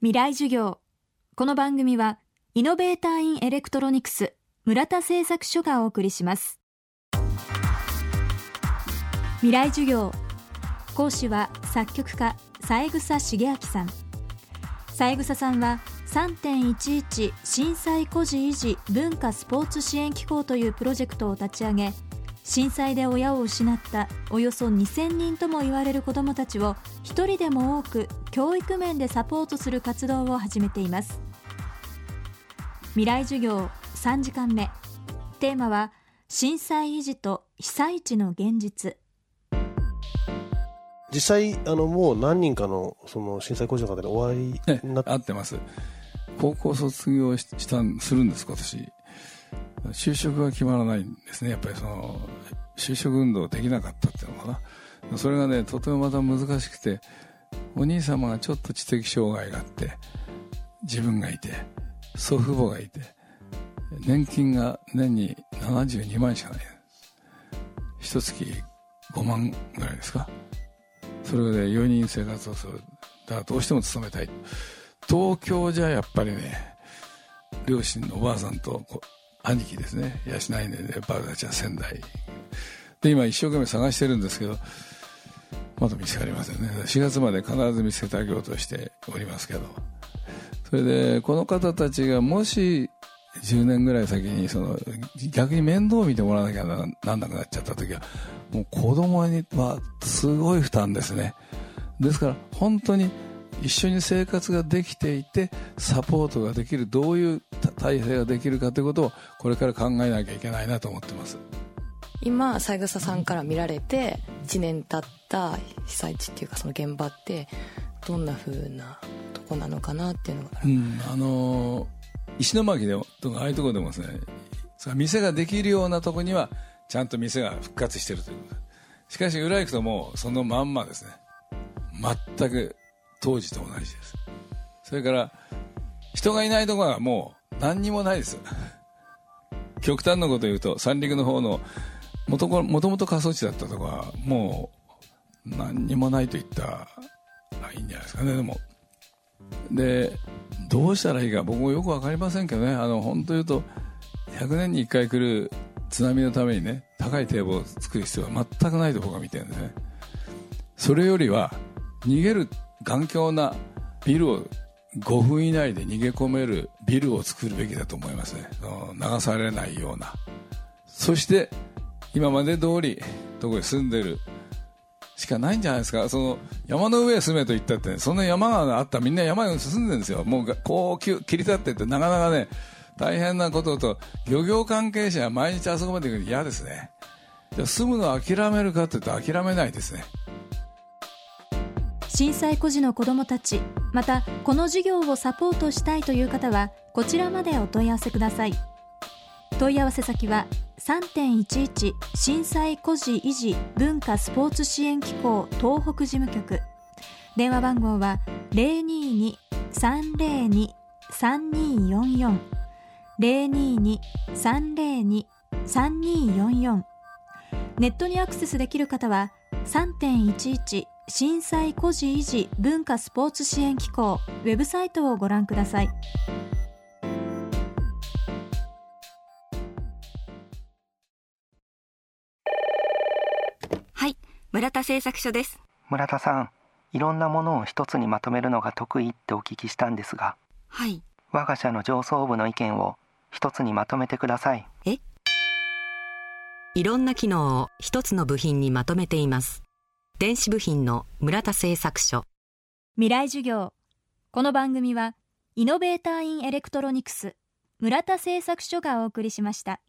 未来授業。この番組はイノベーターインエレクトロニクス村田製作所がお送りします。未来授業。講師は作曲家三枝茂明さん。三枝さんは3.11震災孤児維持文化スポーツ支援機構というプロジェクトを立ち上げ震災で親を失ったおよそ2000人とも言われる子どもたちを一人でも多く教育面でサポートする活動を始めています。未来授業3時間目。テーマは震災維持と被災地の現実。実際あのもう何人かのその震災孤児の方でお会いになって、合ってます。高校卒業したするんです今年就職が決まらないんですね。やっぱりその就職運動できなかったっていうのかな。それがねとてもまた難しくてお兄様がちょっと知的障害があって自分がいて祖父母がいて年金が年に72万しかない。一月5万ぐらいですか。それで4人生活をする。だからどうしても勤めたい。東京じゃやっぱりね両親のおばあさんと兄貴ですね。養いねでバルたちは仙台。で今一生懸命探してるんですけどまだ見つかりませんね。4月まで必ず見つけてあげようとしておりますけど。それでこの方たちがもし10年ぐらい先にその逆に面倒を見てもらわなきゃなんなくなっちゃった時はもう子供にはすごい負担ですね。ですから本当に一緒に生活ができていてサポートができるどういう体制ができるかということをこれから考えなきゃいけないなと思ってます。今三枝さんから見られて1年経った被災地っていうかその現場ってどんなふうなとこなのかなっていうのが、うん、あの石巻でとかああいうところでもですね店ができるようなとこにはちゃんと店が復活してるという。ことしかし裏行くともうそのまんまですね。全く当時と同じです。それから人がいないとこはもう何にもないです。極端なこと言うと三陸の方のもともと過疎地だったとこはもう何にもないと言ったらいいんじゃないですかね。でもでどうしたらいいか僕もよく分かりませんけどね。あの本当言うと100年に1回来る津波のためにね高い堤防を作る必要は全くないと僕は見てるんですね。それよりは逃げる頑強なビルを5分以内で逃げ込めるビルを作るべきだと思いますね。流されないような。そして今まで通りどこに住んでるしかないんじゃないですか。その山の上へ住めと言ったって、ね、そんな山があった。らみんな山に住んでるんですよ。もうこう切り立ってってなかなかね大変なことと漁業関係者は毎日あそこまで行くの嫌ですね。じゃ住むのを諦めるかって言うと諦めないですね。震災孤児の子どもたちまたこの事業をサポートしたいという方はこちらまでお問い合わせください。問い合わせ先は3.11震災孤児維持文化スポーツ支援機構東北事務局。電話番号は022-302-3244 022-302-3244ネットにアクセスできる方は3.11震災孤児維持文化スポーツ支援機構。ウェブサイトをご覧ください。はい村田製作所です。村田さんいろんなものを一つにまとめるのが得意ってお聞きしたんですが。はい。我が社の上層部の意見を一つにまとめてください。え？いろんな機能を一つの部品にまとめています電子部品の村田製作所。未来授業。この番組はイノベーターインエレクトロニクス村田製作所がお送りしました。